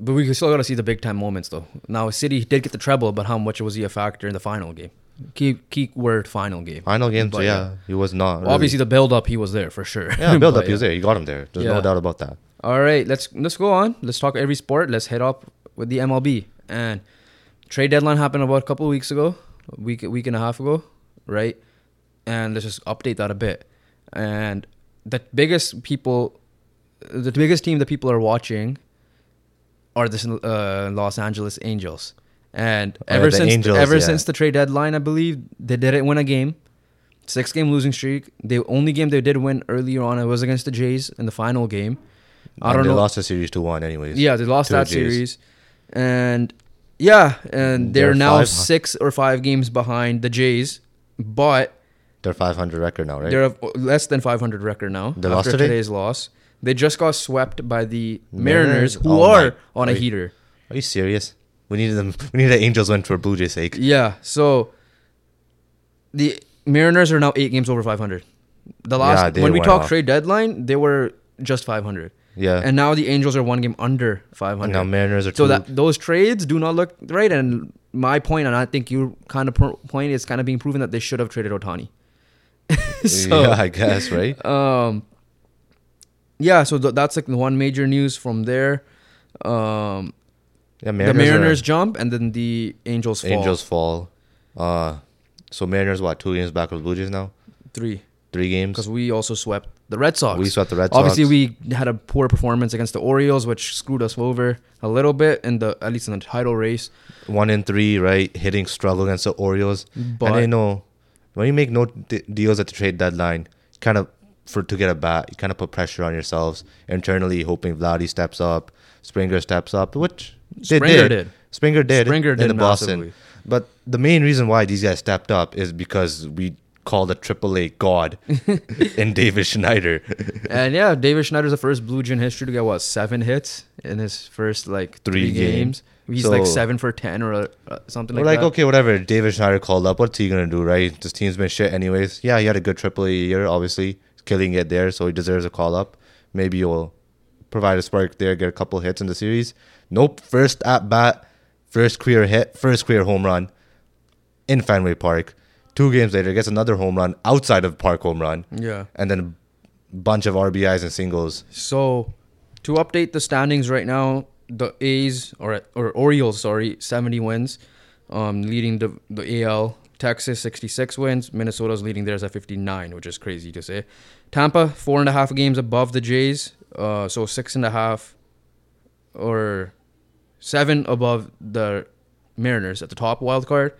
but we still got to see the big time moments though. Now City did get the treble, but how much was he a factor in the final game? Key key word final game. Final game, But, yeah, he was not. really. Obviously the build up he was there for sure. yeah, build up. He was there. He got him there. There's Yeah. no doubt about that. All right, let's let's go on. Let's talk every sport. Let's head up with the MLB and trade deadline happened about a couple of weeks ago, a week week and a half ago, right? And let's just update that a bit. And the biggest people, the biggest team that people are watching, are the uh, Los Angeles Angels. And ever since Angels, ever yeah. since the trade deadline, I believe they didn't win a game. Six game losing streak. The only game they did win earlier on it was against the Jays in the final game. I And don't they know. They lost the series to one, anyways. Yeah, they lost that Jays. series, and yeah, and they're, They're now five- six or five games behind the Jays, but They're 500 record now, right? they're less than 500 record now They after lost today? today's loss. They just got swept by the Mariners? Mariners, who Oh are my- on a heater. Are you serious? We needed them. We need the Angels win for Blue Jays' sake. Yeah, so the Mariners are now eight games over 500. The last Yeah, when we talk off. trade deadline, they were just 500, Yeah. and now the Angels are one game under And 500. now Mariners are So two. that those trades do not look right. And my point, and I think your kind of point is kind of being proven that they should have traded Ohtani. so, yeah, I guess right. um, yeah. So th- that's like the one major news from there. Um, Yeah, the are- Mariners jump, and then the Angels fall. Angels fall. Uh, so Mariners what two games back of the Blue Jays now? three Three games. because we also swept the Red Sox. We swept the Red Sox. Obviously, we had a poor performance against the Orioles, which screwed us over a little bit in the at least in the title race. one in three, right? Hitting struggle against the Orioles. But and they know when you make no d- deals at the trade deadline, kind of for to get a bat, you kind of put pressure on yourselves internally, hoping Vladdy steps up, Springer steps up, which they Springer did. did. Springer did. Springer in did the Boston. But the main reason why these guys stepped up is because we called the Triple a AAA god in David Schneider. And yeah, David Schneider's the first Blue Jay in history to get what seven hits in his first like three, Three games. He's So- like seven for ten or uh, something like that. Like, like, okay, whatever. David Schneider called up. What's he gonna do, right? This team's been shit, anyways. Yeah, he had a good AAA year, obviously, killing it there, so he deserves a call up. Maybe he'll provide a spark there, get a couple hits in the series. Nope. First at bat, first career hit, first career home run in Fenway Park. Two games later, gets another home run outside of park home run, Yeah. and then a bunch of RBIs and singles. So to update the standings right now, the A's or or Orioles, sorry, seventy wins, um, leading the the AL. Texas sixty six wins. Minnesota's leading theirs at fifty nine, which is crazy to say. Tampa four and a half games above the Jays, uh, so six and a half or seven above the Mariners at the top wild card.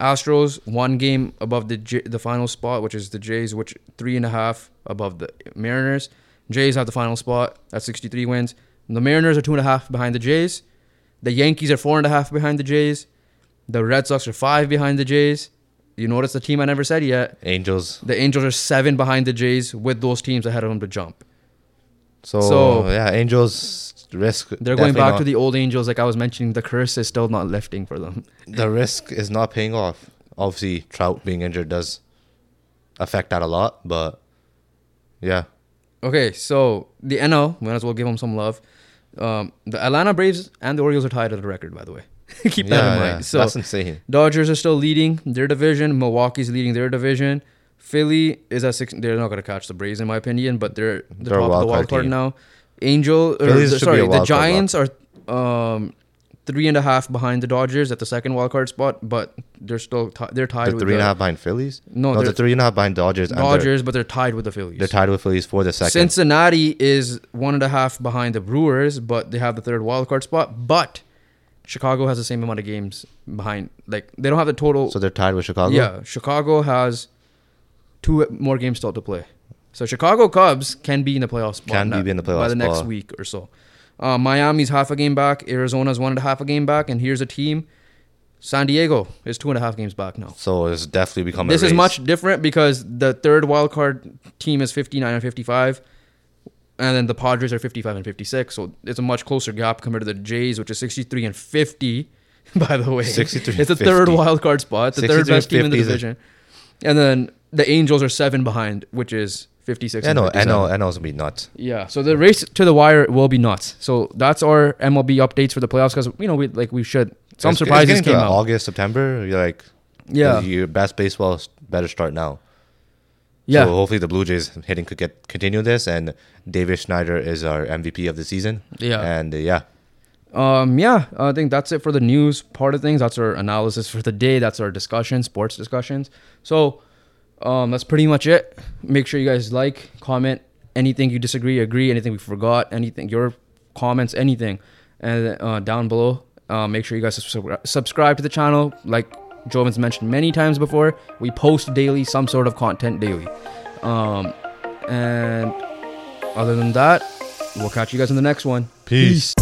Astros one game above the J- the final spot, which is the Jays, which three and a half above the Mariners. Jays have the final spot at 63 wins. The Mariners are two and a half behind the Jays. The Yankees are four and a half behind the Jays. The Red Sox are five behind the Jays. You notice the team I never said yet. Angels. The Angels are seven behind the Jays with those teams ahead of them to jump. So, So- yeah, Angels risk. They're going back not- to the old Angels, like I was mentioning. The curse is still not lifting for them. the risk is not paying off. Obviously, Trout being injured does affect that a lot, but yeah, Okay, so the NL, might as well give them some love. Um, the Atlanta Braves and the Orioles are tied at the record, by the way. Keep that in mind. yeah. So that's insane. Dodgers are still leading their division. Milwaukee's leading their division. Philly is at six. They're not going to catch the Braves, in my opinion, but they're the They're top of the wild card team. now. Angel, or the- sorry, the Giants are um, three and a half behind the Dodgers at the second wild card spot, but they're still ti they're tied They're with and a half behind Phillies. No, no, they're- they're three and a half behind Dodgers. and they're- Dodgers, but they're tied with the Phillies. They're tied with Phillies for the second. Cincinnati is one and a half behind the Brewers, but they have the third wild card spot. But Chicago has the same amount of games behind. Like they don't have the total. so they're tied with Chicago. yeah, Chicago has two more games still to play. So Chicago Cubs can be in the playoffs. Can be in the playoffs by the next spot. week or so. Uh, Miami's half a game back. Arizona's one and a half a game back. And here's a team. San Diego is two and a half games back now. So it's definitely becoming. This is much different because the third wild card team is 59 and 55, and then the Padres are 55 and 56. So it's a much closer gap compared to the Jays, which is 63 and 50. By the way, 63 it's the third wild card spot, the third best team in the 50 a- division, and then the Angels are seven behind, which is 56. Yeah, and no, 57. NL, NL's gonna be nuts. Yeah, so the race to the wire will be nuts. So that's our MLB updates for the playoffs because you know we like we should. Some It's- it's surprises to came out. August, September. You're like, Yeah, your best baseball better start now. Yeah. So hopefully the Blue Jays hitting could get continue this, and David Schneider is our MVP of the season. Yeah. and uh, yeah, Um, yeah, I think that's it for the news part of things. That's our analysis for the day. That's our discussion, sports discussions. So, um, that's pretty much it. Make sure you guys like, comment, anything you disagree, agree, anything we forgot, anything, your comments, anything, and uh, down below. Uh, make sure you guys subscribe to the channel. Like Jovin's mentioned many times before, we post daily, some sort of content daily. Um, and other than that, we'll catch you guys in the next one. Peace.